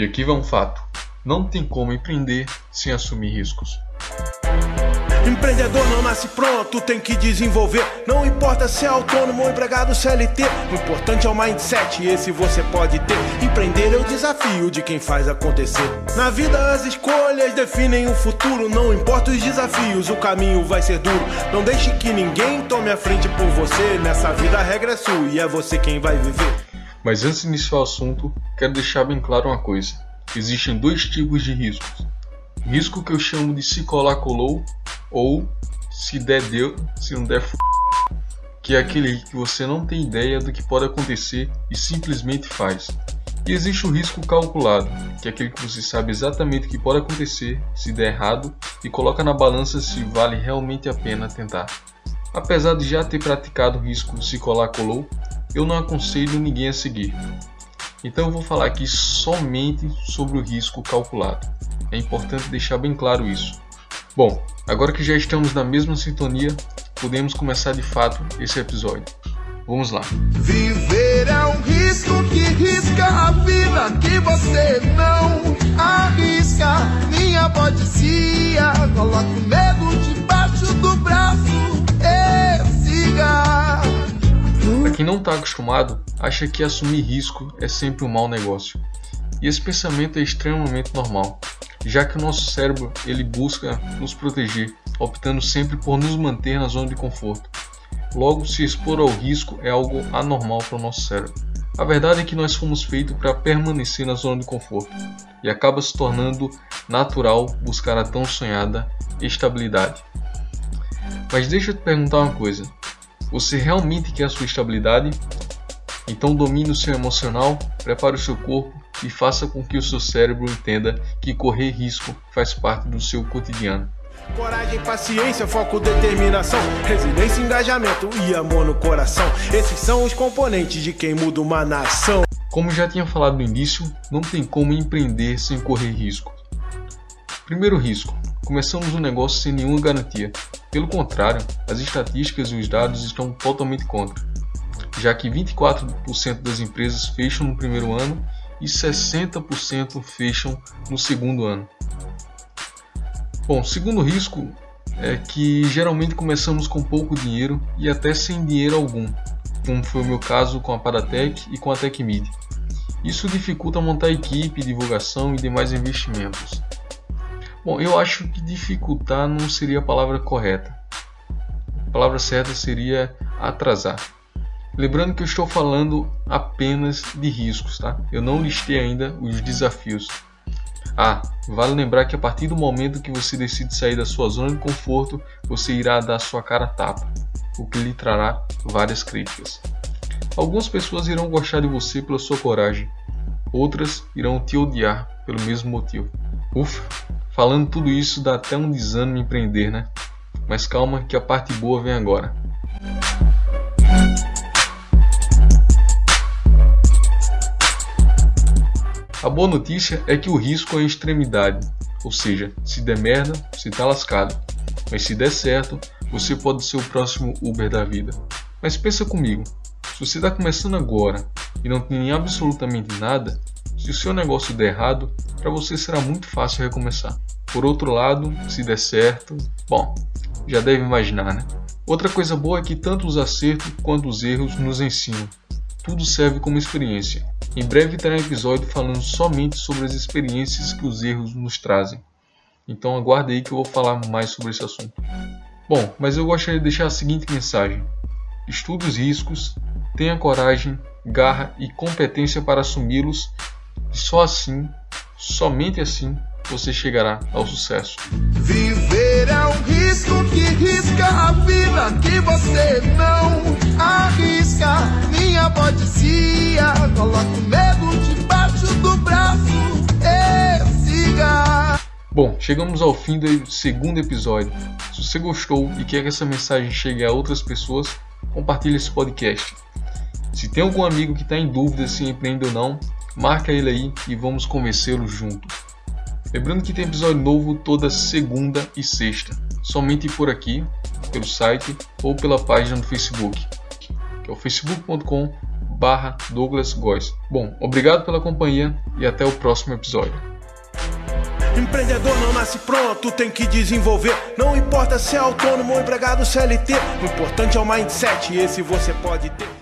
E aqui vai um fato: não tem como empreender sem assumir riscos. Empreendedor não nasce pronto, tem que desenvolver. Não importa se é autônomo ou empregado CLT. O importante é o mindset, esse você pode ter. Empreender é o desafio de quem faz acontecer. Na vida, as escolhas definem o futuro. Não importa os desafios, o caminho vai ser duro. Não deixe que ninguém tome a frente por você. Nessa vida, a regra é sua e é você quem vai viver. Mas antes de iniciar o assunto, quero deixar bem claro uma coisa: existem dois tipos de riscos. Risco que eu chamo de se colar colou ou se der deu, se não der f... que é aquele que você não tem ideia do que pode acontecer e simplesmente faz. E existe o risco calculado, que é aquele que você sabe exatamente o que pode acontecer se der errado e coloca na balança se vale realmente a pena tentar. Apesar de já ter praticado o risco se colar colou, eu não aconselho ninguém a seguir. Então eu vou falar aqui somente sobre o risco calculado. É importante deixar bem claro isso. Bom, agora que já estamos na mesma sintonia, podemos começar de fato esse episódio. Vamos lá. Viver é um risco que risca a vida que você não arrisca. Minha policia coloca não está acostumado, acha que assumir risco é sempre um mau negócio. E esse pensamento é extremamente normal já que o nosso cérebro ele busca nos proteger, optando sempre por nos manter na zona de conforto. Logo, se expor ao risco é algo anormal para o nosso cérebro. A verdade é que nós fomos feitos para permanecer na zona de conforto e acaba se tornando natural buscar a tão sonhada estabilidade. Mas deixa eu te perguntar uma coisa: você realmente quer a sua estabilidade? Então domine o seu emocional, prepare o seu corpo e faça com que o seu cérebro entenda que correr risco faz parte do seu cotidiano. Coragem, paciência, foco, determinação, resiliência, engajamento e amor no coração. Esses são os componentes de quem muda uma nação. Como já tinha falado no início, não tem como empreender sem correr risco. Primeiro risco: começamos um negócio sem nenhuma garantia. Pelo contrário, as estatísticas e os dados estão totalmente contra, já que 24% das empresas fecham no primeiro ano e 60% fecham no segundo ano. Bom, segundo risco é que geralmente começamos com pouco dinheiro e até sem dinheiro algum, como foi o meu caso com a Paratec e com a TecMid. Isso dificulta montar equipe, divulgação e demais investimentos. Bom, eu acho que dificultar não seria a palavra correta. A palavra certa seria atrasar. Lembrando que eu estou falando apenas de riscos, tá? Eu não listei ainda os desafios. Ah, vale lembrar que a partir do momento que você decide sair da sua zona de conforto, você irá dar sua cara tapa, o que lhe trará várias críticas. Algumas pessoas irão gostar de você pela sua coragem, outras irão te odiar pelo mesmo motivo. Ufa, falando tudo isso dá até um desânimo empreender, né? Mas calma que a parte boa vem agora. A boa notícia é que o risco é a extremidade, ou seja, se der merda, você tá lascado. Mas se der certo, você pode ser o próximo Uber da vida. Mas pensa comigo, se você está começando agora e não tem absolutamente nada, se o seu negócio der errado, para você será muito fácil recomeçar. Por outro lado, se der certo, bom, já deve imaginar, né? Outra coisa boa é que tanto os acertos quanto os erros nos ensinam. Tudo serve como experiência. Em breve terá um episódio falando somente sobre as experiências que os erros nos trazem. Então aguarde aí que eu vou falar mais sobre esse assunto. Bom, mas eu gostaria de deixar a seguinte mensagem: estude os riscos, tenha coragem, garra e competência para assumi-los, e só assim, somente assim, você chegará ao sucesso. Viver é um risco que risca a vida que você não arrisca. Minha policia coloca o medo debaixo do braço e siga. Bom, chegamos ao fim do segundo episódio. Se você gostou e quer que essa mensagem chegue a outras pessoas, compartilhe esse podcast. Se tem algum amigo que está em dúvida se empreende ou não, marca ele aí e vamos convencê-lo junto. Lembrando que tem episódio novo toda segunda e sexta, somente por aqui, pelo site ou pela página do Facebook, que é o facebook.com barra Douglas Góes. Bom, obrigado pela companhia e até o próximo episódio. Empreendedor não nasce pronto, tem que desenvolver. Não importa se é autônomo ou empregado CLT, o importante é o mindset, esse você pode ter.